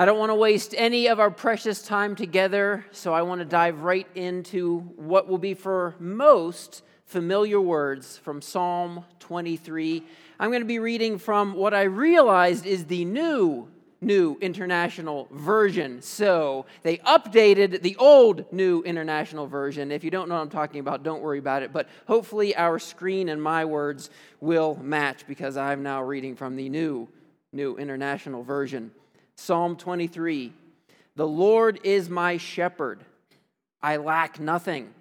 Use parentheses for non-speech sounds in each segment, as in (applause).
I don't want to waste any of our precious time together, so I want to dive right into what will be for most familiar words from Psalm 23. I'm going to be reading from what I realized is the new New International Version. So they updated the old New International Version. If you don't know what I'm talking about, don't worry about it. But hopefully, our screen and my words will match because I'm now reading from the new New International Version. Psalm 23 The Lord is my shepherd, I lack nothing.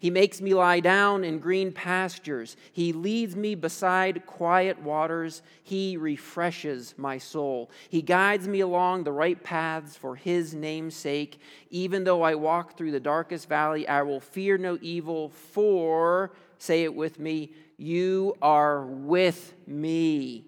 He makes me lie down in green pastures. He leads me beside quiet waters. He refreshes my soul. He guides me along the right paths for his name's sake. Even though I walk through the darkest valley, I will fear no evil, for, say it with me, you are with me.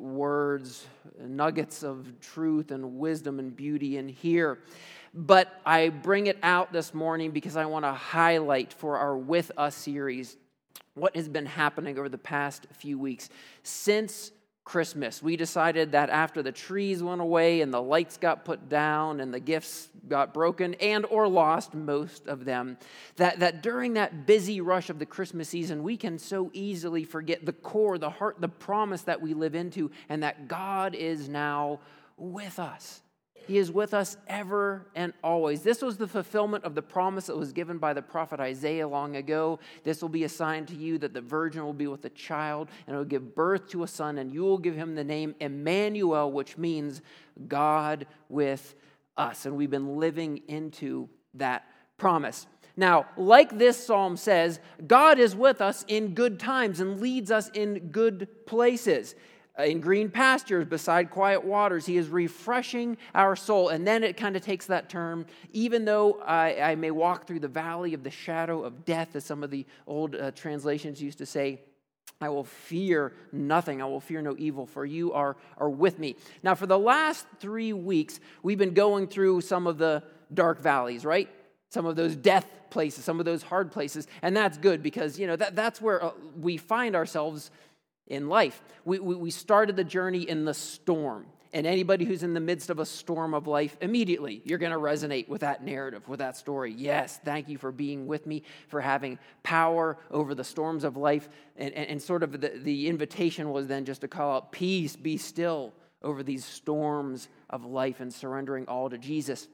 words, nuggets of truth and wisdom and beauty in here. But I bring it out this morning because I want to highlight for our With Us series what has been happening over the past few weeks since Christmas. We decided that after the trees went away and the lights got put down and the gifts got broken and or lost most of them that, that during that busy rush of the Christmas season we can so easily forget the core, the heart, the promise that we live into and that God is now with us. He is with us ever and always. This was the fulfillment of the promise that was given by the prophet Isaiah long ago. This will be a sign to you that the virgin will be with a child and will give birth to a son, and you will give him the name Emmanuel, which means God with us. And we've been living into that promise. Now, like this psalm says, God is with us in good times and leads us in good places. Uh, in green pastures beside quiet waters. He is refreshing our soul. And then it kind of takes that term, even though I, I, may walk through the valley of the shadow of death, as some of the old uh, translations used to say. I will fear nothing. I will fear no evil, for you are, are with me. Now, for the last three weeks, we've been going through some of the dark valleys, right? Some of those death places, some of those hard places. And that's good because, you know, that, that's where uh, we find ourselves in life. We, we, we started the journey in the storm. And anybody who's in the midst of a storm of life, immediately you're going to resonate with that narrative, with that story. Yes, thank you for being with me, for having power over the storms of life. And, and, and sort of the, the invitation was then just to call out peace, be still over these storms of life and surrendering all to Jesus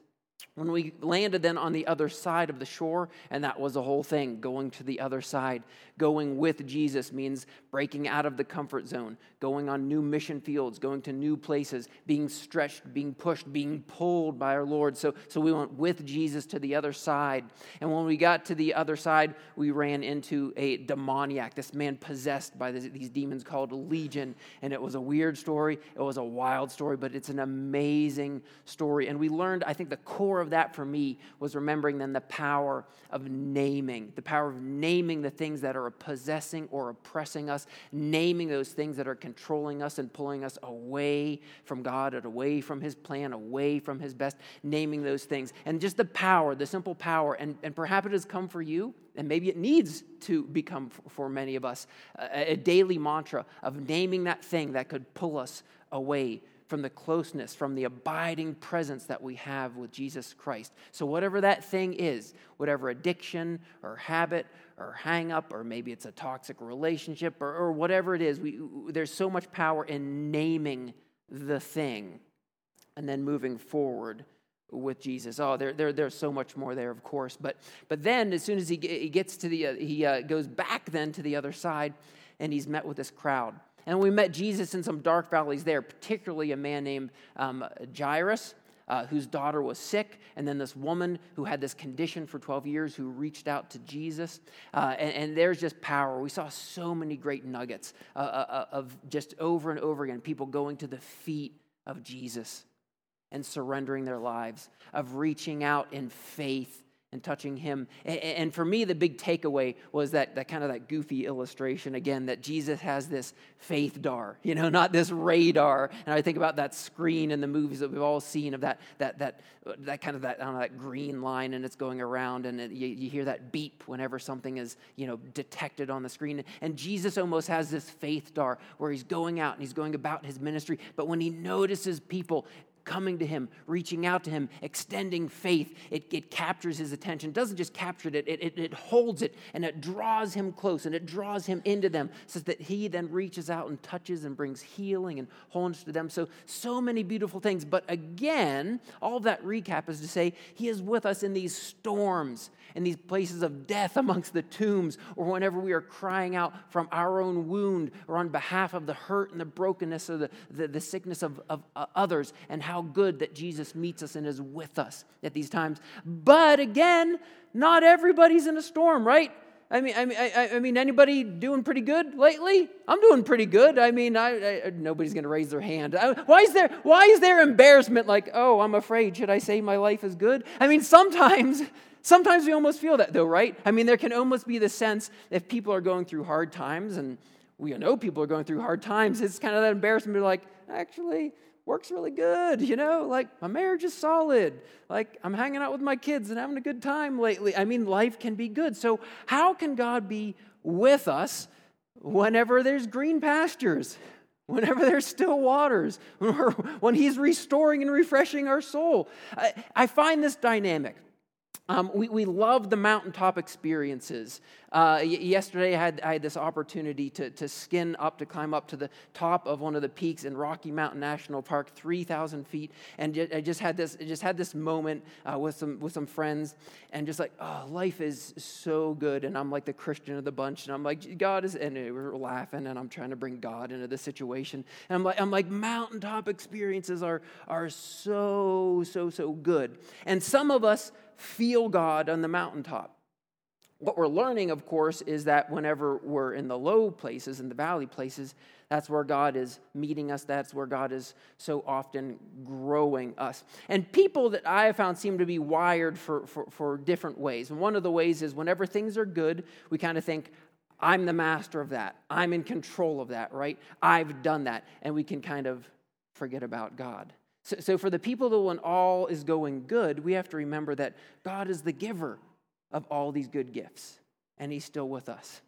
when we landed then on the other side of the shore, and that was the whole thing going to the other side. Going with Jesus means breaking out of the comfort zone, going on new mission fields, going to new places, being stretched, being pushed, being pulled by our Lord. So, so we went with Jesus to the other side. And when we got to the other side, we ran into a demoniac, this man possessed by this, these demons called Legion. And it was a weird story, it was a wild story, but it's an amazing story. And we learned, I think, the core of of that for me was remembering then the power of naming, the power of naming the things that are possessing or oppressing us, naming those things that are controlling us and pulling us away from God and away from His plan, away from His best, naming those things. And just the power, the simple power, and, and perhaps it has come for you, and maybe it needs to become for many of us a daily mantra of naming that thing that could pull us away from the closeness, from the abiding presence that we have with Jesus Christ. So, whatever that thing is, whatever addiction or habit or hang up, or maybe it's a toxic relationship or, or whatever it is, we, there's so much power in naming the thing and then moving forward with Jesus. Oh, there, there, there's so much more there, of course. But, but then, as soon as he, he gets to the, uh, he uh, goes back then to the other side, and he's met with this crowd. And we met Jesus in some dark valleys there, particularly a man named um, Jairus. Uh, whose daughter was sick, and then this woman who had this condition for 12 years who reached out to Jesus. Uh, and, and, there's just power. We saw so many great nuggets uh, uh, uh, of just over and over again people going to the feet of Jesus and surrendering their lives, of reaching out in faith and touching him. And for me, the big takeaway was that, that kind of that goofy illustration again that Jesus has this faith dar, you know, (laughs) not this radar. And I think about that screen in the movies that we've all seen of that that that that kind of that, I don't know, that green line and it's going around and it, you, you hear that beep whenever something is, you know, detected on the screen. And Jesus almost has this faith dar where he's going out and he's going about his ministry. But when he notices people coming to him, reaching out to him, extending faith. It, it captures his attention. It doesn't just capture it, it, it, it holds it and it draws him close and it draws him into them so that he then reaches out and touches and brings healing and wholeness to them. So, so many beautiful things. But again, all of that recap is to say he is with us in these storms, in these places of death amongst the tombs, or whenever we are crying out from our own wound or on behalf of the hurt and the brokenness or the, the, the sickness of, of uh, others, and how how good that Jesus meets us and is with us at these times. But again, not everybody's in a storm, right? I mean, I mean, I, I mean, anybody doing pretty good lately? I'm doing pretty good. I mean, I, I nobody's going to raise their hand. I, why is there? Why is there embarrassment? Like, oh, I'm afraid. Should I say my life is good? I mean, sometimes, (laughs) sometimes we almost feel that, though, right? I mean, there can almost be the sense if people are going through hard times, and we know people are going through hard times. It's kind of that embarrassment. Like, actually, work's really good, you know? Like, my marriage is solid. Like, I'm hanging out with my kids and having a good time lately. I mean, life can be good. So, how can God be with us whenever there's green pastures? (laughs) Whenever there's still waters, (laughs) when He's restoring and refreshing our soul. I, I find this dynamic. Um, we, we love the mountaintop experiences. Uh, yesterday, I had, I had this opportunity to, to skin up, to climb up to the top of one of the peaks in Rocky Mountain National Park, 3,000 feet. And I just had this, just had this moment uh, with, some, with some friends, and just like, oh, life is so good. And I'm like the Christian of the bunch, and I'm like, God is, and we are laughing, and I'm trying to bring God into the situation. And I'm like, I'm like mountaintop experiences are, are so, so, so good. And some of us, feel God on the mountaintop. What we're learning, of course, is that whenever we're in the low places, in the valley places, that's where God is meeting us. That's where God is so often growing us. And people that I have found seem to be wired for, for, for different ways. And one of the ways is whenever things are good, we kind of think, I'm the master of that. I'm in control of that, right? I've done that. And we can kind of forget about God. So, so, for the people that when all is going good, we have to remember that God is the giver of all these good gifts, and He's still with us.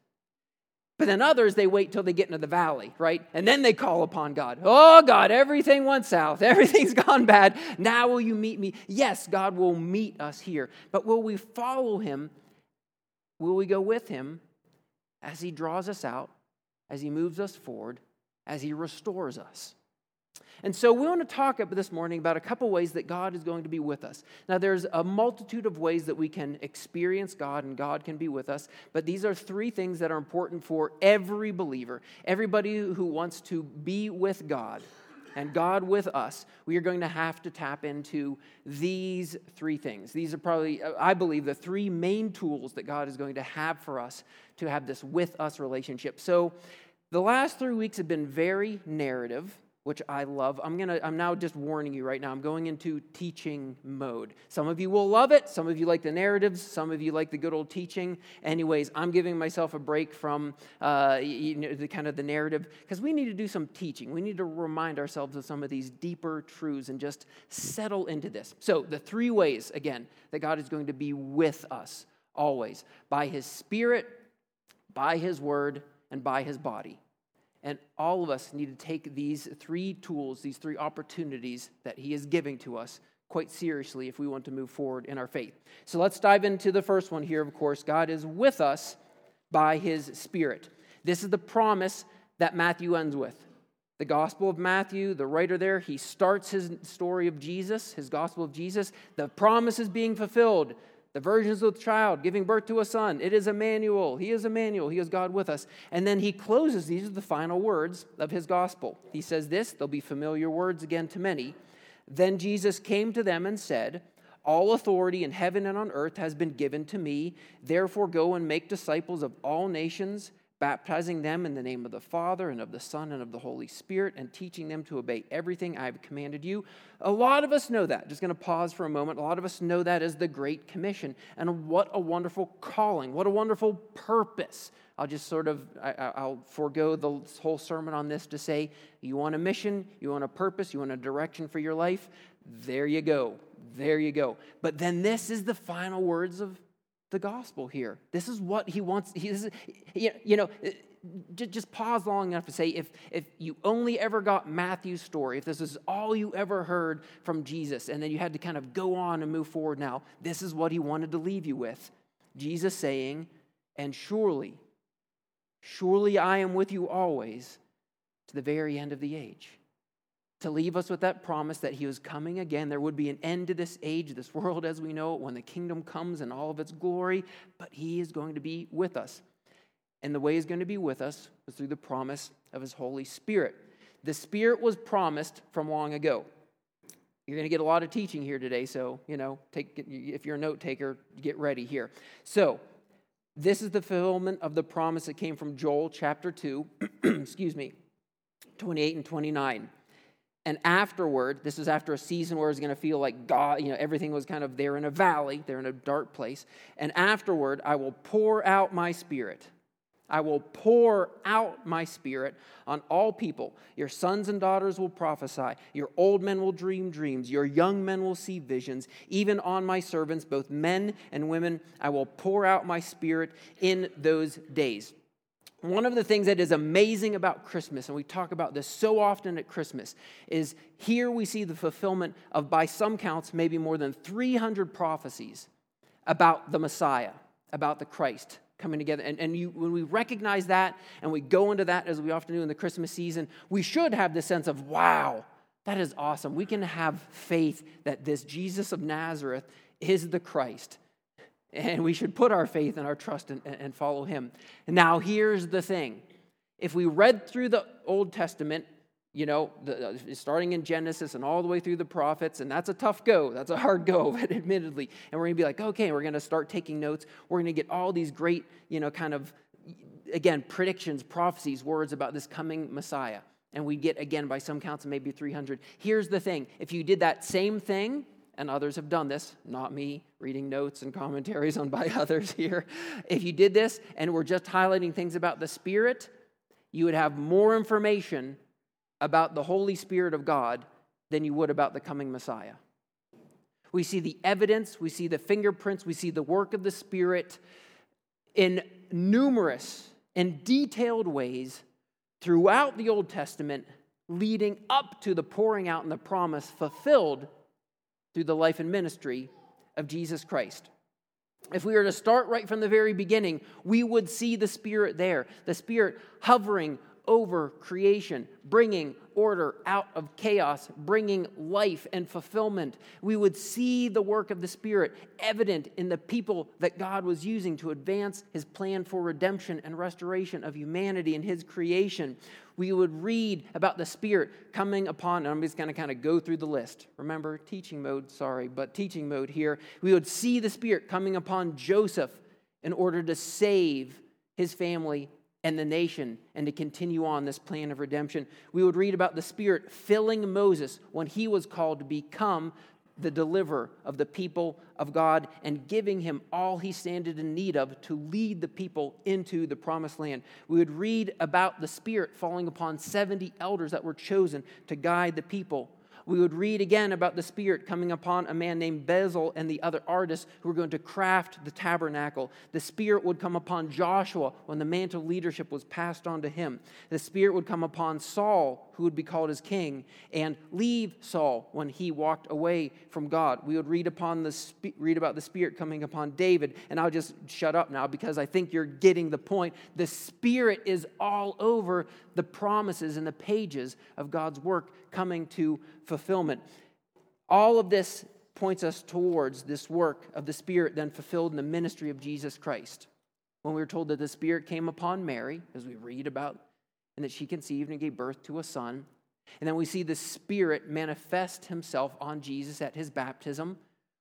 But then others, they wait till they get into the valley, right? And then they call upon God. Oh, God, everything went south. (laughs) Everything's gone bad. Now will you meet me? Yes, God will meet us here. But will we follow Him? Will we go with Him as He draws us out, as He moves us forward, as He restores us? And so we want to talk this morning about a couple ways that God is going to be with us. Now, there's a multitude of ways that we can experience God and God can be with us, but these are three things that are important for every believer, everybody who wants to be with God and God with us, we are going to have to tap into these three things. These are probably, I believe, the three main tools that God is going to have for us to have this with us relationship. So, the last three weeks have been very narrative which I love. I'm going to I'm now just warning you right now. I'm going into teaching mode. Some of you will love it, some of you like the narratives, some of you like the good old teaching. Anyways, I'm giving myself a break from uh, you know, the kind of the narrative because we need to do some teaching. We need to remind ourselves of some of these deeper truths and just settle into this. So, the three ways again that God is going to be with us always by his spirit, by his word, and by his body. And all of us need to take these three tools, these three opportunities that He is giving to us quite seriously if we want to move forward in our faith. So let's dive into the first one here, of course. God is with us by His Spirit. This is the promise that Matthew ends with. The Gospel of Matthew, the writer there, he starts his story of Jesus, his Gospel of Jesus. The promise is being fulfilled. The virgin's with child, giving birth to a son. It is Emmanuel. He is Emmanuel. He is God with us. And then he closes, these are the final words of his gospel. He says this, they'll be familiar words again to many. Then Jesus came to them and said, All authority in heaven and on earth has been given to me. Therefore, go and make disciples of all nations baptizing them in the name of the Father and of the Son and of the Holy Spirit, and teaching them to obey everything I have commanded you. A lot of us know that. Just going to pause for a moment. A lot of us know that as the Great Commission. And what a wonderful calling, what a wonderful purpose. I'll just sort of, I, will forego the whole sermon on this to say, you want a mission, you want a purpose, you want a direction for your life. There you go. There you go. But then this is the final words of the gospel here. This is what he wants. He, is, you know, just pause long enough to say if, if you only ever got Matthew's story, if this is all you ever heard from Jesus, and then you had to kind of go on and move forward now, this is what he wanted to leave you with. Jesus saying, And surely, surely I am with you always to the very end of the age to leave us with that promise that he was coming again. There would be an end to this age, this world as we know it, when the kingdom comes in all of its glory, but he is going to be with us. And the way he's going to be with us is through the promise of his Holy Spirit. The Spirit was promised from long ago. You're going to get a lot of teaching here today, so, you know, take, if you're a note taker, get ready here. So, this is the fulfillment of the promise that came from Joel chapter 2, (clears throat) excuse me, 28 and 29. And afterward, this is after a season where it's going to feel like God, you know, everything was kind of there in a valley, they're in a dark place. And afterward, I will pour out my spirit. I will pour out my spirit on all people. Your sons and daughters will prophesy. Your old men will dream dreams. Your young men will see visions. Even on my servants, both men and women, I will pour out my spirit in those days. One of the things that is amazing about Christmas, and we talk about this so often at Christmas, is here we see the fulfillment of, by some counts, maybe more than 300 prophecies about the Messiah, about the Christ coming together. And, and you, when we recognize that and we go into that, as we often do in the Christmas season, we should have this sense of, wow, that is awesome. We can have faith that this Jesus of Nazareth is the Christ and we should put our faith and our trust in, and follow him. And now, here's the thing if we read through the Old Testament, you know, the, starting in Genesis and all the way through the prophets, and that's a tough go. That's a hard go, (laughs) admittedly. And we're going to be like, okay, we're going to start taking notes. We're going to get all these great, you know, kind of, again, predictions, prophecies, words about this coming Messiah. And we get, again, by some counts, maybe 300. Here's the thing if you did that same thing, and others have done this, not me reading notes and commentaries on by (laughs) others here. If you did this and were just highlighting things about the Spirit, you would have more information about the Holy Spirit of God than you would about the coming Messiah. We see the evidence, we see the fingerprints, we see the work of the Spirit in numerous and detailed ways throughout the Old Testament, leading up to the pouring out and the promise fulfilled through the life and ministry of Jesus Christ. If we were to start right from the very beginning, we would see the Spirit there, the Spirit hovering over creation, bringing order out of chaos, bringing life and fulfillment. We would see the work of the Spirit evident in the people that God was using to advance his plan for redemption and restoration of humanity and his creation. We would read about the Spirit coming upon, and I'm just going to kind of go through the list. Remember, teaching mode, sorry, but teaching mode here. We would see the Spirit coming upon Joseph in order to save his family and the nation and to continue on this plan of redemption. We would read about the Spirit filling Moses when he was called to become the deliverer of the people of God and giving him all he standed in need of to lead the people into the promised land. We would read about the Spirit falling upon 70 elders that were chosen to guide the people we would read again about the Spirit coming upon a man named Bezalel and the other artists who were going to craft the tabernacle. The Spirit would come upon Joshua when the mantle of leadership was passed on to him. The Spirit would come upon Saul, who would be called as king, and leave Saul when he walked away from God. We would read upon the read about the Spirit coming upon David, and I'll just shut up now because I think you're getting the point. The Spirit is all over the promises and the pages of God's work coming to fulfillment. All of this points us towards this work of the Spirit then fulfilled in the ministry of Jesus Christ. When we were told that the Spirit came upon Mary, as we read about, and that she conceived and gave birth to a son. And then we see the Spirit manifest himself on Jesus at his baptism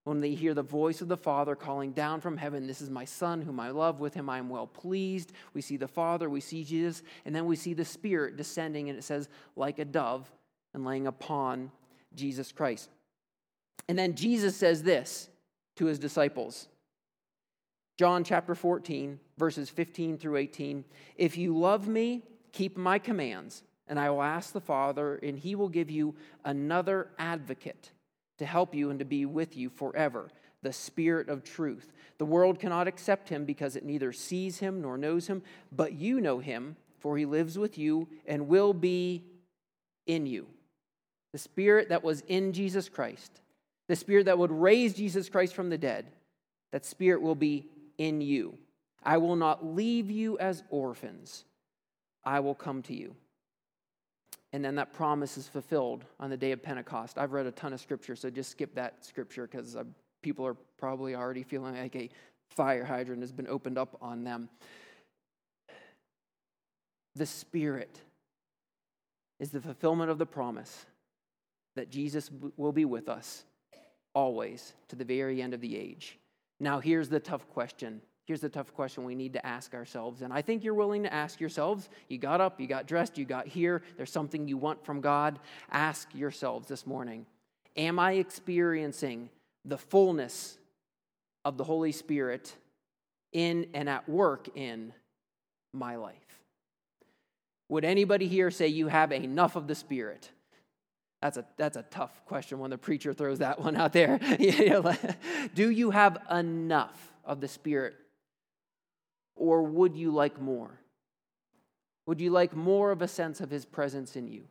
when they hear the voice of the Father calling down from heaven, This is my Son, whom I love, with him I am well pleased. We see the Father, we see Jesus, and then we see the Spirit descending, and it says, like a dove, and laying upon Jesus Christ. And then Jesus says this to his disciples John chapter 14, verses 15 through 18. If you love me, keep my commands, and I will ask the Father, and he will give you another advocate to help you and to be with you forever, the Spirit of truth. The world cannot accept him because it neither sees him nor knows him, but you know him, for he lives with you and will be in you. The Spirit that was in Jesus Christ, the Spirit that would raise Jesus Christ from the dead, that Spirit will be in you. I will not leave you as orphans, I will come to you and then that promise is fulfilled on the day of Pentecost. I've read a ton of scripture, so just skip that scripture because people are probably already feeling like a fire hydrant has been opened up on them. The Spirit is the fulfillment of the promise that Jesus will be with us always to the very end of the age. Now, here's the tough question Here's the tough question we need to ask ourselves. And I think you're willing to ask yourselves. You got up, you got dressed, you got here. There's something you want from God. Ask yourselves this morning Am I experiencing the fullness of the Holy Spirit in and at work in my life? Would anybody here say you have enough of the Spirit? That's a, that's a tough question when the preacher throws that one out there. (laughs) Do you have enough of the Spirit or would you like more? Would you like more of a sense of his presence in you?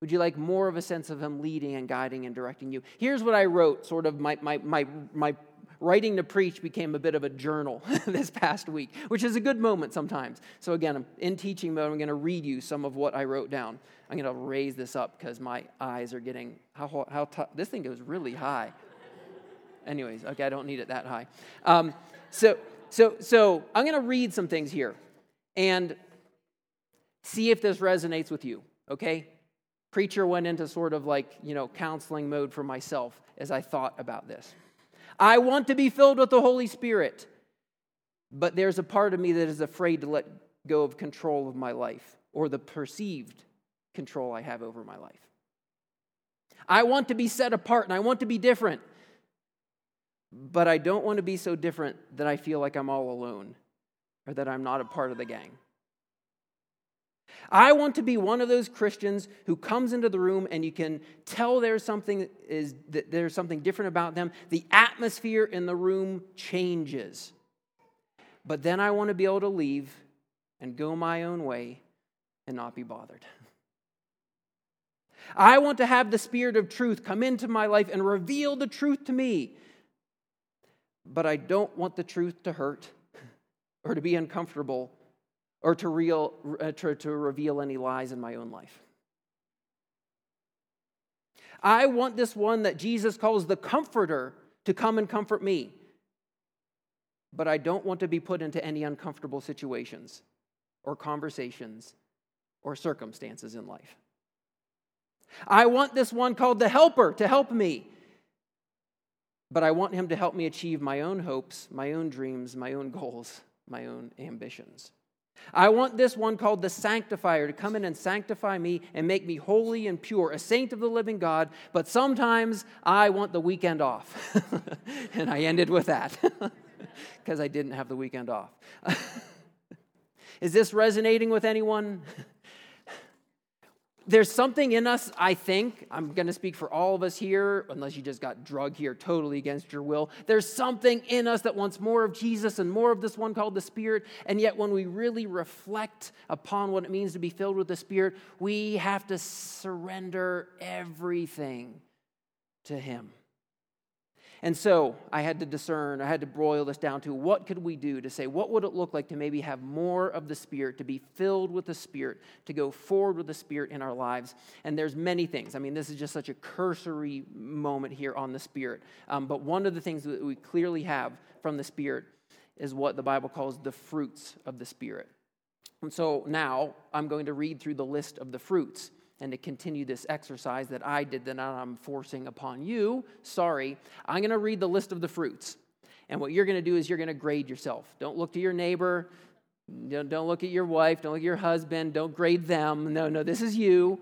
Would you like more of a sense of him leading and guiding and directing you? Here's what I wrote, sort of my, my, my, my writing to preach became a bit of a journal (laughs) this past week, which is a good moment sometimes. So, again, I'm in teaching mode. I'm going to read you some of what I wrote down. I'm going to raise this up because my eyes are getting, how, how this thing goes really high. Anyways, okay, I don't need it that high. Um, so, so, so I'm going to read some things here and see if this resonates with you, okay? Preacher went into sort of like, you know, counseling mode for myself as I thought about this. I want to be filled with the Holy Spirit, but there's a part of me that is afraid to let go of control of my life or the perceived control I have over my life. I want to be set apart and I want to be different, but I don't want to be so different that I feel like I'm all alone or that I'm not a part of the gang. I want to be one of those Christians who comes into the room and you can tell there's something is that there's something different about them. The atmosphere in the room changes. But then I want to be able to leave and go my own way and not be bothered. I want to have the spirit of truth come into my life and reveal the truth to me but I don't want the truth to hurt or to be uncomfortable or to, real, uh, to, to reveal any lies in my own life. I want this one that Jesus calls the comforter to come and comfort me. But I don't want to be put into any uncomfortable situations or conversations or circumstances in life. I want this one called the helper to help me but I want Him to help me achieve my own hopes, my own dreams, my own goals, my own ambitions. I want this one called the sanctifier to come in and sanctify me and make me holy and pure, a saint of the living God. But sometimes I want the weekend off. (laughs) and I ended with that (laughs) because I didn't have the weekend off. (laughs) Is this resonating with anyone? There's something in us, I think, I'm going to speak for all of us here, unless you just got drug here totally against your will. There's something in us that wants more of Jesus and more of this one called the Spirit. And yet, when we really reflect upon what it means to be filled with the Spirit, we have to surrender everything to Him. And so I had to discern, I had to broil this down to what could we do to say, what would it look like to maybe have more of the Spirit, to be filled with the Spirit, to go forward with the Spirit in our lives? And there's many things. I mean, this is just such a cursory moment here on the Spirit. Um, but one of the things that we clearly have from the Spirit is what the Bible calls the fruits of the Spirit. And so now I'm going to read through the list of the fruits. And to continue this exercise that I did that I'm forcing upon you, sorry, I'm going to read the list of the fruits. And what you're going to do is you're going to grade yourself. Don't look to your neighbor. Don't don't look at your wife. Don't look at your husband. Don't grade them. No, no, this is you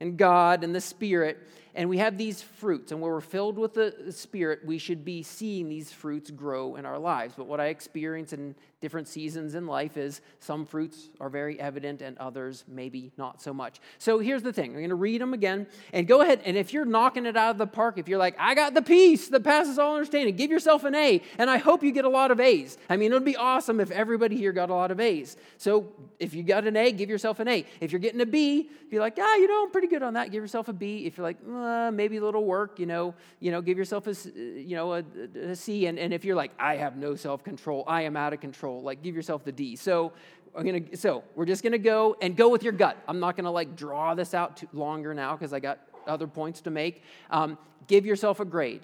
and God and the Spirit. And we have these fruits. And when we're filled with the Spirit, we should be seeing these fruits grow in our lives. But what I experience in different seasons in life is some fruits are very evident and others maybe not so much. So here's the thing I'm going to read them again. And go ahead. And if you're knocking it out of the park, if you're like, I got the peace that passes all understanding, give yourself an A. And I hope you get a lot of A's. I mean, it would be awesome if everybody here got a lot of A's. So if you got an A, give yourself an A. If you're getting a B, be like, ah, you know, I'm pretty good on that. Give yourself a B. If you're like, uh, maybe a little work, you know, you know, give yourself a, you know, a, a C. And, and if you're like, I have no self control, I am out of control control. Like give yourself the D. So I'm gonna. So we're just gonna go and go with your gut. I'm not gonna like draw this out too longer now because I got other points to make. Um, give yourself a grade.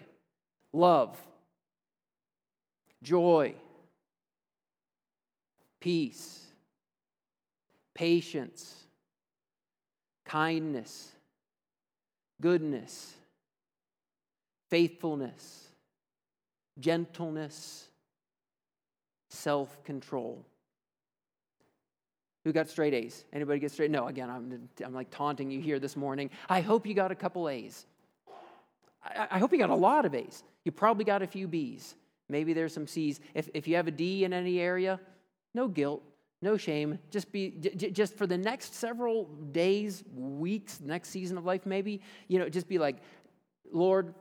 Love, joy, peace, patience, kindness, goodness, faithfulness, gentleness self control. Who got straight A's? Anybody get straight? No, again, I'm, I'm like taunting you here this morning. I hope you got a couple A's. I, I hope you got a lot of A's. You probably got a few B's. Maybe there's some C's. If, if you have a D in any area, no guilt, no shame. Just be j- just for the next several days, weeks, next season of life, maybe, you know, just be like, Lord,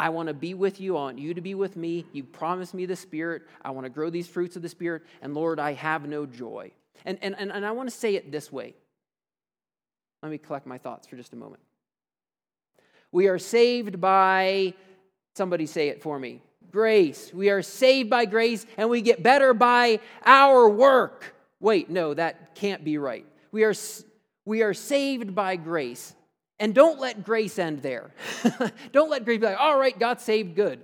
I want to be with you. I want you to be with me. You promised me the Spirit. I want to grow these fruits of the Spirit. And Lord, I have no joy. And, and, and, and I want to say it this way. Let me collect my thoughts for just a moment. We are saved by, somebody say it for me, grace. We are saved by grace and we get better by our work. Wait, no, that can't be right. We are, we are saved by grace and don't let grace end there. (laughs) don't let grace be like, all right, God saved good.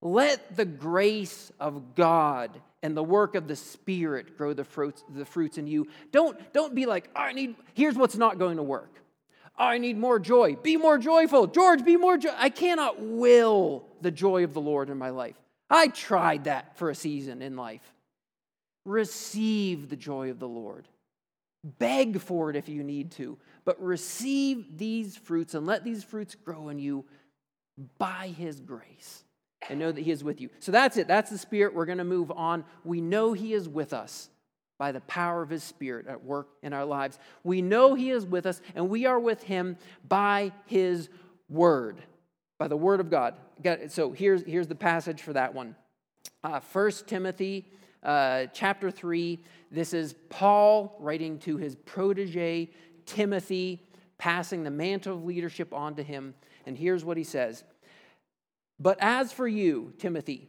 Let the grace of God and the work of the Spirit grow the fruits, the fruits in you. Don't, don't be like, I need, here's what's not going to work. I need more joy. Be more joyful. George, be more joy. I cannot will the joy of the Lord in my life. I tried that for a season in life. Receive the joy of the Lord. Beg for it if you need to, but receive these fruits and let these fruits grow in you by His grace and know that He is with you. So that's it. That's the Spirit. We're going to move on. We know He is with us by the power of His Spirit at work in our lives. We know He is with us, and we are with Him by His Word, by the Word of God. So here's, here's the passage for that one. Uh, 1 Timothy uh, chapter 3. This is Paul writing to his protege, Timothy, passing the mantle of leadership on to him. And here's what he says But as for you, Timothy,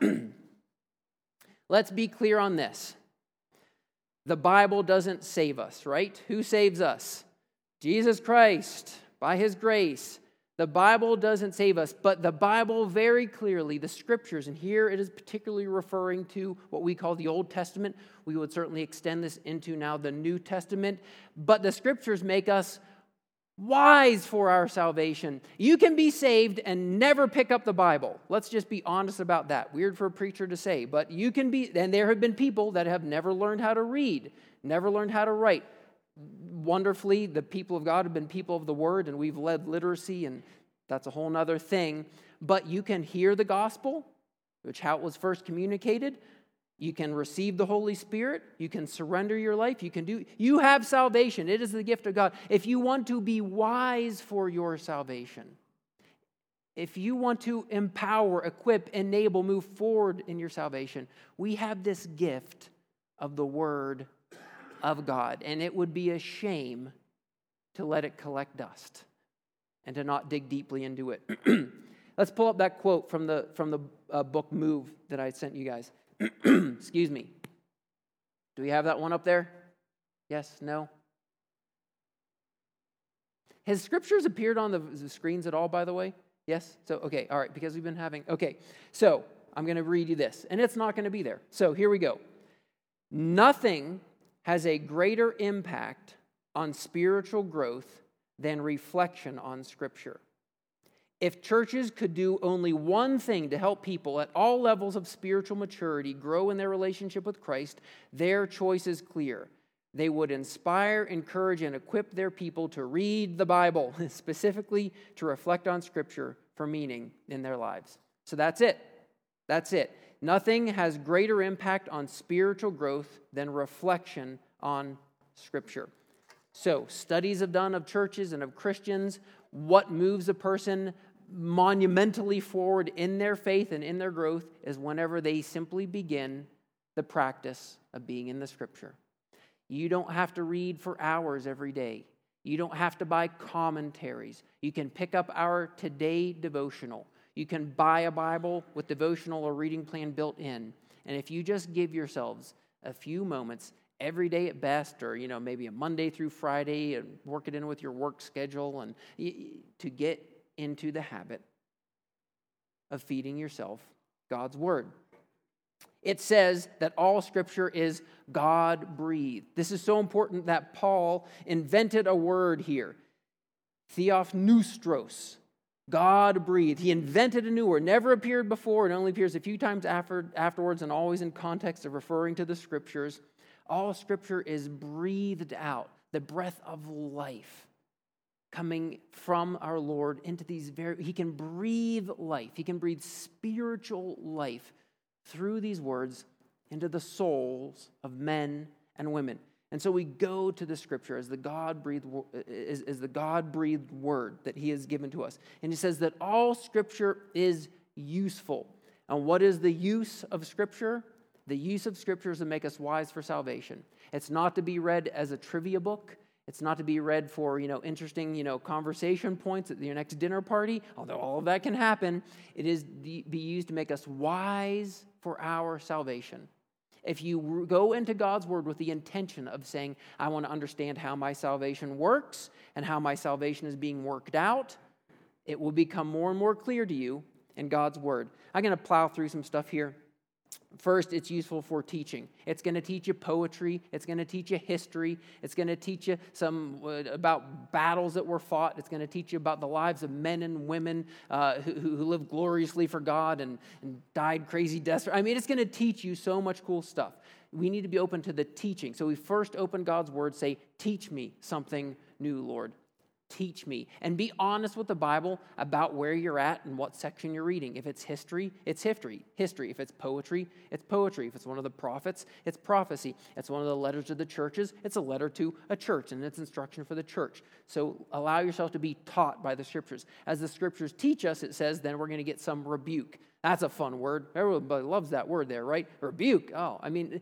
(clears throat) Let's be clear on this. The Bible doesn't save us, right? Who saves us? Jesus Christ, by his grace. The Bible doesn't save us, but the Bible very clearly, the scriptures, and here it is particularly referring to what we call the Old Testament. We would certainly extend this into now the New Testament, but the scriptures make us wise for our salvation. You can be saved and never pick up the Bible. Let's just be honest about that. Weird for a preacher to say, but you can be, and there have been people that have never learned how to read, never learned how to write wonderfully, the people of God have been people of the word, and we've led literacy, and that's a whole other thing. But you can hear the gospel, which how it was first communicated. You can receive the Holy Spirit. You can surrender your life. You can do, you have salvation. It is the gift of God. If you want to be wise for your salvation, if you want to empower, equip, enable, move forward in your salvation, we have this gift of the Word of God. And it would be a shame to let it collect dust and to not dig deeply into it. (clears throat) Let's pull up that quote from the, from the uh, book Move that I sent you guys. (clears throat) Excuse me. Do we have that one up there? Yes? No? Has scriptures appeared on the, the screens at all, by the way? Yes? So, okay, all right, because we've been having, okay. So, I'm going to read you this, and it's not going to be there. So, here we go. Nothing has a greater impact on spiritual growth than reflection on Scripture. If churches could do only one thing to help people at all levels of spiritual maturity grow in their relationship with Christ, their choice is clear. They would inspire, encourage, and equip their people to read the Bible, (laughs) specifically to reflect on Scripture for meaning in their lives. So that's it. That's it. Nothing has greater impact on spiritual growth than reflection on Scripture. So, studies have done of churches and of Christians, what moves a person monumentally forward in their faith and in their growth is whenever they simply begin the practice of being in the scripture. You don't have to read for hours every day. You don't have to buy commentaries. You can pick up our today devotional. You can buy a Bible with devotional or reading plan built in. And if you just give yourselves a few moments every day at best, or you know maybe a Monday through Friday, and work it in with your work schedule, and to get into the habit of feeding yourself God's word. It says that all scripture is God breathed. This is so important that Paul invented a word here theopneustos. God breathed. He invented a new word, never appeared before, it only appears a few times after, afterwards, and always in context of referring to the scriptures. All scripture is breathed out, the breath of life coming from our Lord into these very, he can breathe life. He can breathe spiritual life through these words into the souls of men and women. And so we go to the scripture as the God breathed as, the God breathed word that he has given to us. And he says that all scripture is useful. And what is the use of scripture? The use of scripture is to make us wise for salvation. It's not to be read as a trivia book. It's not to be read for, you know, interesting, you know, conversation points at your next dinner party, although all of that can happen. It is be used to make us wise for our salvation. If you go into God's word with the intention of saying, I want to understand how my salvation works and how my salvation is being worked out, it will become more and more clear to you in God's word. I'm going to plow through some stuff here. First, it's useful for teaching. It's going to teach you poetry. It's going to teach you history. It's going to teach you some uh, about battles that were fought. It's going to teach you about the lives of men and women uh, who, who lived gloriously for God and, and died crazy deaths. I mean, it's going to teach you so much cool stuff. We need to be open to the teaching. So we first open God's word, say, Teach me something new, Lord teach me. And be honest with the Bible about where you're at and what section you're reading. If it's history, it's history. History. If it's poetry, it's poetry. If it's one of the prophets, it's prophecy. It's one of the letters to the churches, it's a letter to a church and it's instruction for the church. So allow yourself to be taught by the scriptures. As the scriptures teach us, it says, then we're going to get some rebuke. That's a fun word. Everybody loves that word there, right? Rebuke. Oh, I mean,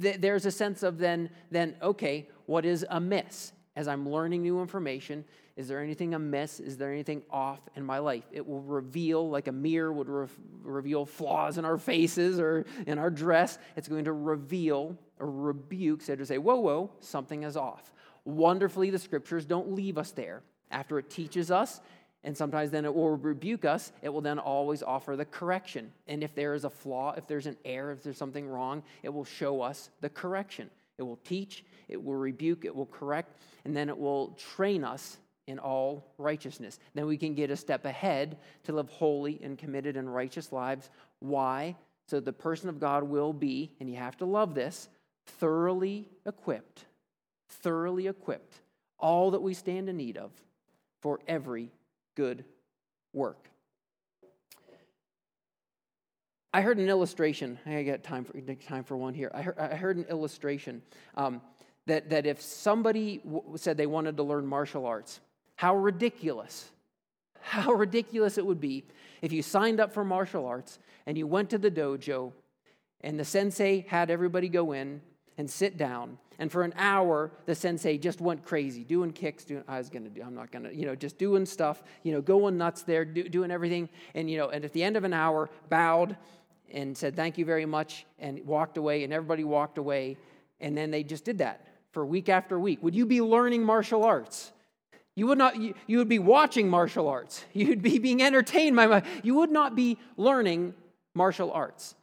th- there's a sense of then, then, okay, what is amiss? As I'm learning new information, is there anything amiss? Is there anything off in my life? It will reveal, like a mirror would re- reveal flaws in our faces or in our dress. It's going to reveal or rebuke, so to say, whoa, whoa, something is off. Wonderfully, the scriptures don't leave us there. After it teaches us, and sometimes then it will rebuke us, it will then always offer the correction. And if there is a flaw, if there's an error, if there's something wrong, it will show us the correction. It will teach, it will rebuke, it will correct, and then it will train us in all righteousness. Then we can get a step ahead to live holy and committed and righteous lives. Why? So the person of God will be, and you have to love this, thoroughly equipped, thoroughly equipped, all that we stand in need of for every good work. I heard an illustration. I got time for time for one here. I heard, I heard an illustration um, that that if somebody w- said they wanted to learn martial arts, how ridiculous, how ridiculous it would be if you signed up for martial arts and you went to the dojo, and the sensei had everybody go in, and sit down. And for an hour, the sensei just went crazy, doing kicks, doing, I was going to do, I'm not going to, you know, just doing stuff, you know, going nuts there, do, doing everything. And, you know, and at the end of an hour, bowed and said, thank you very much, and walked away, and everybody walked away. And then they just did that for week after week. Would you be learning martial arts? You would not, you, you would be watching martial arts. (laughs) You'd be being entertained by my, you would not be learning martial arts.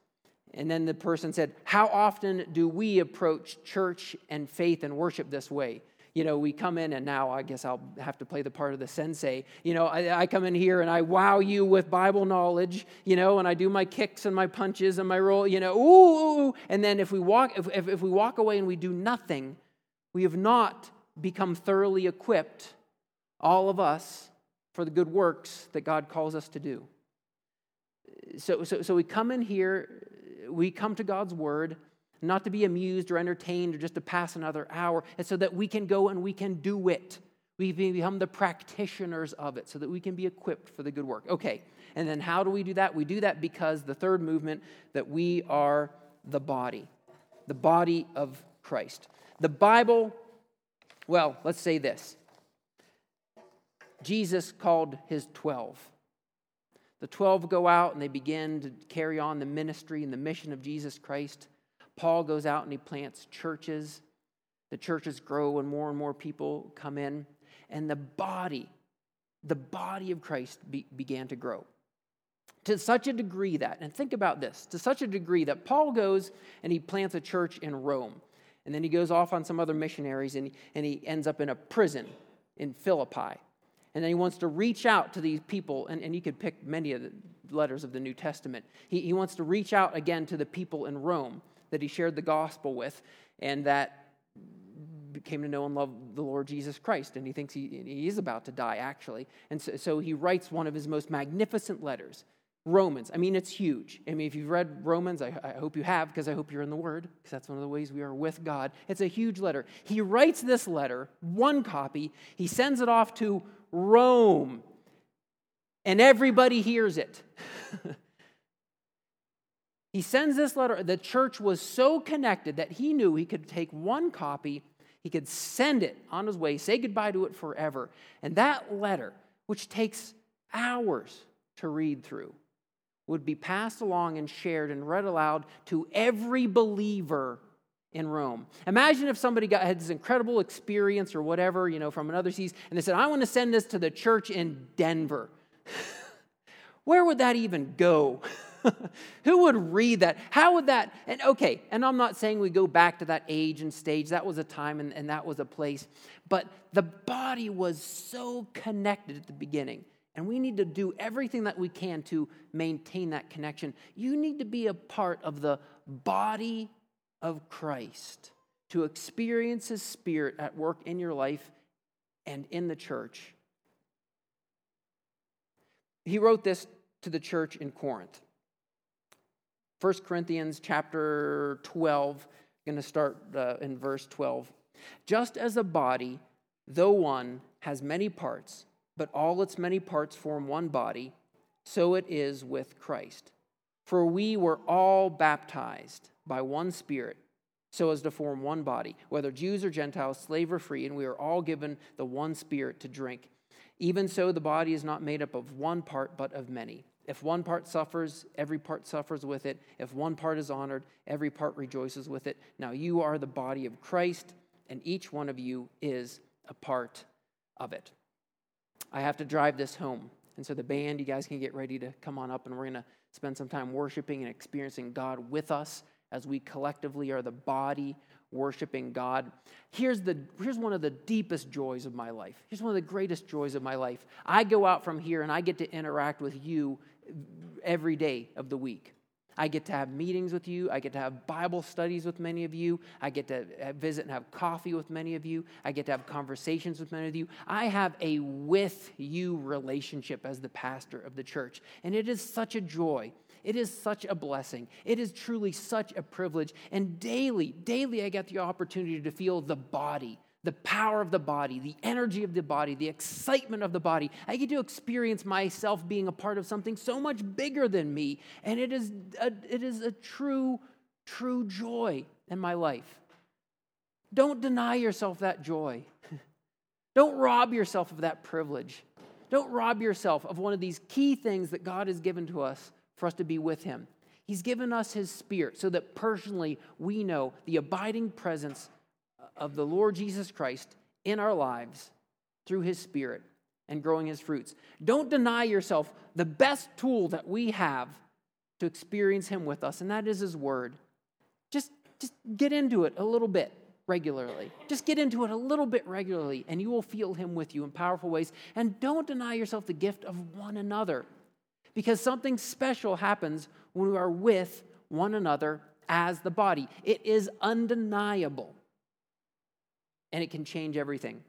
And then the person said, How often do we approach church and faith and worship this way? You know, we come in, and now I guess I'll have to play the part of the sensei. You know, I, I come in here and I wow you with Bible knowledge, you know, and I do my kicks and my punches and my roll, you know, ooh. And then if we walk, if, if, if we walk away and we do nothing, we have not become thoroughly equipped, all of us, for the good works that God calls us to do. So, so, so we come in here we come to God's word not to be amused or entertained or just to pass another hour, and so that we can go and we can do it. We become the practitioners of it so that we can be equipped for the good work. Okay, and then how do we do that? We do that because the third movement that we are the body, the body of Christ. The Bible, well, let's say this Jesus called his 12. The 12 go out and they begin to carry on the ministry and the mission of Jesus Christ. Paul goes out and he plants churches. The churches grow and more and more people come in. And the body, the body of Christ be, began to grow. To such a degree that, and think about this, to such a degree that Paul goes and he plants a church in Rome. And then he goes off on some other missionaries and, and he ends up in a prison in Philippi. And then he wants to reach out to these people, and, and you could pick many of the letters of the New Testament. He, he wants to reach out again to the people in Rome that he shared the gospel with and that came to know and love the Lord Jesus Christ. And he thinks he, he is about to die, actually. And so, so he writes one of his most magnificent letters. Romans. I mean, it's huge. I mean, if you've read Romans, I, I hope you have, because I hope you're in the Word, because that's one of the ways we are with God. It's a huge letter. He writes this letter, one copy, he sends it off to Rome. And everybody hears it. (laughs) he sends this letter. The church was so connected that he knew he could take one copy, he could send it on his way, say goodbye to it forever. And that letter, which takes hours to read through, would be passed along and shared and read aloud to every believer in Rome. Imagine if somebody got, had this incredible experience or whatever, you know, from another seas, and they said, I want to send this to the church in Denver. (laughs) Where would that even go? (laughs) (laughs) Who would read that? How would that? And okay, and I'm not saying we go back to that age and stage. That was a time and, and that was a place. But the body was so connected at the beginning. And we need to do everything that we can to maintain that connection. You need to be a part of the body of Christ, to experience His Spirit at work in your life and in the church. He wrote this to the church in Corinth. 1 Corinthians chapter 12, going to start uh, in verse 12. Just as a body, though one, has many parts, but all its many parts form one body, so it is with Christ. For we were all baptized by one Spirit, so as to form one body, whether Jews or Gentiles, slave or free, and we are all given the one Spirit to drink. Even so, the body is not made up of one part, but of many. If one part suffers, every part suffers with it. If one part is honored, every part rejoices with it. Now you are the body of Christ, and each one of you is a part of it. I have to drive this home. And so, the band, you guys can get ready to come on up, and we're going to spend some time worshiping and experiencing God with us as we collectively are the body worshiping God. Here's, the, here's one of the deepest joys of my life. Here's one of the greatest joys of my life. I go out from here and I get to interact with you every day of the week. I get to have meetings with you. I get to have Bible studies with many of you. I get to visit and have coffee with many of you. I get to have conversations with many of you. I have a with you relationship as the pastor of the church. And it is such a joy. It is such a blessing. It is truly such a privilege. And daily, daily, I get the opportunity to feel the body, the power of the body, the energy of the body, the excitement of the body. I get to experience myself being a part of something so much bigger than me. And it is a, it is a true, true joy in my life. Don't deny yourself that joy. (laughs) Don't rob yourself of that privilege. Don't rob yourself of one of these key things that God has given to us for us to be with Him. He's given us His Spirit so that personally we know the abiding presence of the Lord Jesus Christ in our lives through His Spirit and growing His fruits. Don't deny yourself the best tool that we have to experience Him with us, and that is His Word. Just, just get into it a little bit regularly. Just get into it a little bit regularly, and you will feel Him with you in powerful ways. And don't deny yourself the gift of one another, because something special happens when we are with one another as the body. It is undeniable, and it can change everything.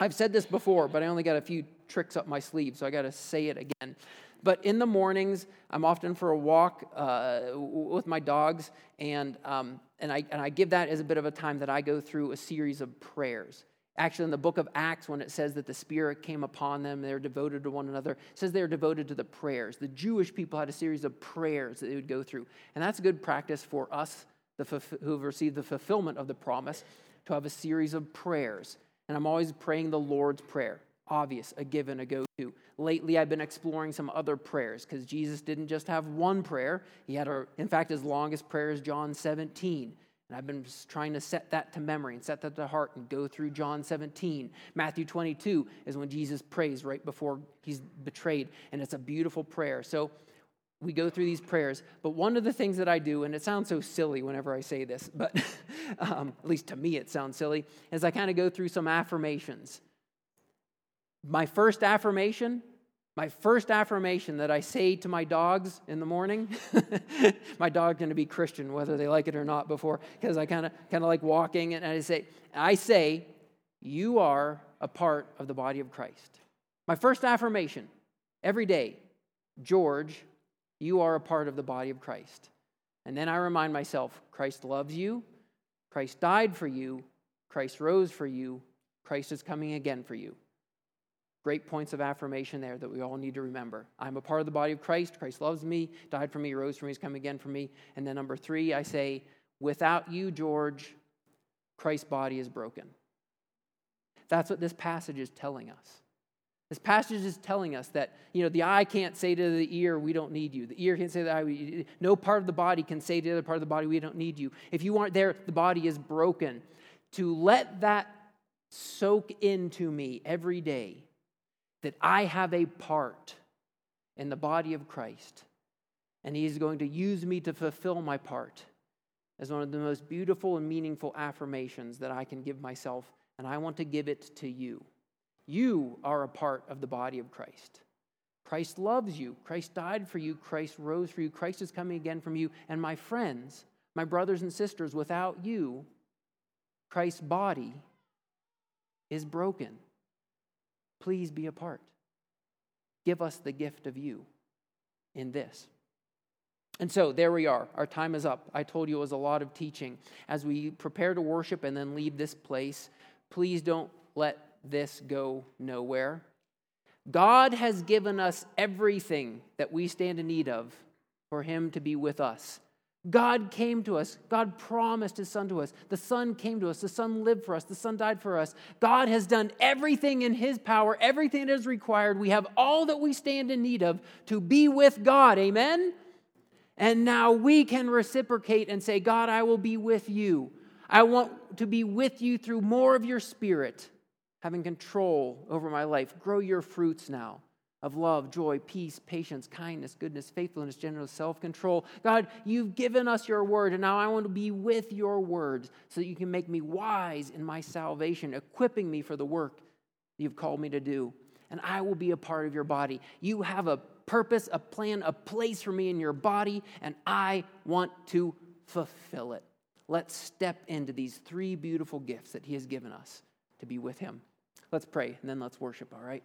I've said this before, but I only got a few tricks up my sleeve, so I got to say it again. But in the mornings, I'm often for a walk uh, with my dogs, and, um, and, I, and I give that as a bit of a time that I go through a series of prayers. Actually, in the book of Acts, when it says that the Spirit came upon them, they're devoted to one another, says they're devoted to the prayers. The Jewish people had a series of prayers that they would go through. And that's good practice for us the, who have received the fulfillment of the promise to have a series of prayers. And I'm always praying the Lord's Prayer obvious, a given, a go to. Lately, I've been exploring some other prayers because Jesus didn't just have one prayer. He had, a, in fact, his longest prayer is John 17. And I've been trying to set that to memory and set that to heart and go through John 17. Matthew 22 is when Jesus prays right before he's betrayed, and it's a beautiful prayer. So we go through these prayers. But one of the things that I do, and it sounds so silly whenever I say this, but (laughs) um, at least to me it sounds silly, is I kind of go through some affirmations. My first affirmation, my first affirmation that I say to my dogs in the morning, (laughs) my dog's going to be Christian whether they like it or not before because I kind of kind of like walking and I say I say you are a part of the body of Christ. My first affirmation every day, George, you are a part of the body of Christ. And then I remind myself Christ loves you, Christ died for you, Christ rose for you, Christ is coming again for you. Great points of affirmation there that we all need to remember. I'm a part of the body of Christ. Christ loves me, died for me, rose for me, he's come again for me. And then number three, I say, without you, George, Christ's body is broken. That's what this passage is telling us. This passage is telling us that, you know, the eye can't say to the ear, we don't need you. The ear can't say to the eye, no part of the body can say to the other part of the body, we don't need you. If you aren't there, the body is broken. To let that soak into me every day that I have a part in the body of Christ, and He is going to use me to fulfill my part as one of the most beautiful and meaningful affirmations that I can give myself, and I want to give it to you. You are a part of the body of Christ. Christ loves you. Christ died for you. Christ rose for you. Christ is coming again from you. And my friends, my brothers and sisters, without you, Christ's body is broken. Please be a part. Give us the gift of you in this. And so there we are. Our time is up. I told you it was a lot of teaching. As we prepare to worship and then leave this place, please don't let this go nowhere. God has given us everything that we stand in need of for Him to be with us. God came to us. God promised his son to us. The son came to us. The son lived for us. The son died for us. God has done everything in his power, everything that is required. We have all that we stand in need of to be with God. Amen? And now we can reciprocate and say, God, I will be with you. I want to be with you through more of your spirit, having control over my life. Grow your fruits now of love, joy, peace, patience, kindness, goodness, faithfulness, gentleness, self control. God, you've given us your word, and now I want to be with your words so that you can make me wise in my salvation, equipping me for the work you've called me to do. And I will be a part of your body. You have a purpose, a plan, a place for me in your body, and I want to fulfill it. Let's step into these three beautiful gifts that He has given us to be with Him. Let's pray, and then let's worship, all right?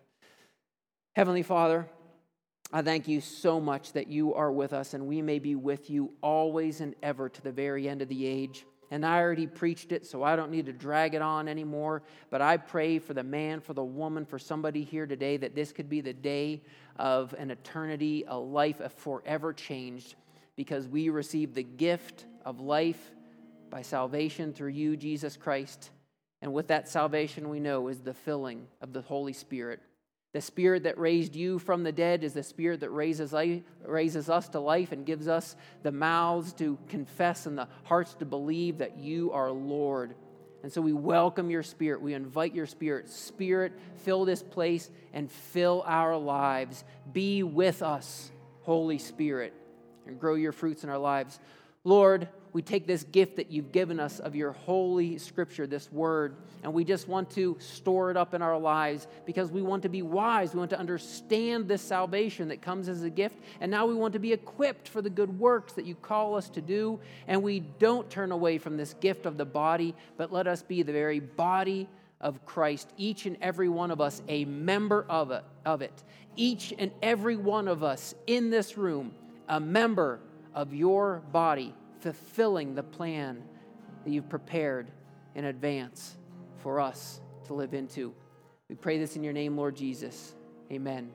Heavenly Father, I thank you so much that you are with us and we may be with you always and ever to the very end of the age. And I already preached it, so I don't need to drag it on anymore. But I pray for the man, for the woman, for somebody here today that this could be the day of an eternity, a life, forever changed, because we receive the gift of life by salvation through you, Jesus Christ. And with that salvation, we know is the filling of the Holy Spirit. The Spirit that raised you from the dead is the Spirit that raises, raises us to life and gives us the mouths to confess and the hearts to believe that you are Lord. And so we welcome your Spirit. We invite your Spirit. Spirit, fill this place and fill our lives. Be with us, Holy Spirit, and grow your fruits in our lives. Lord, we take this gift that you've given us of your holy scripture, this word, and we just want to store it up in our lives because we want to be wise. We want to understand this salvation that comes as a gift. And now we want to be equipped for the good works that you call us to do. And we don't turn away from this gift of the body, but let us be the very body of Christ, each and every one of us a member of it, of it. Each and every one of us in this room, a member of your body fulfilling the plan that you've prepared in advance for us to live into. We pray this in your name, Lord Jesus. Amen.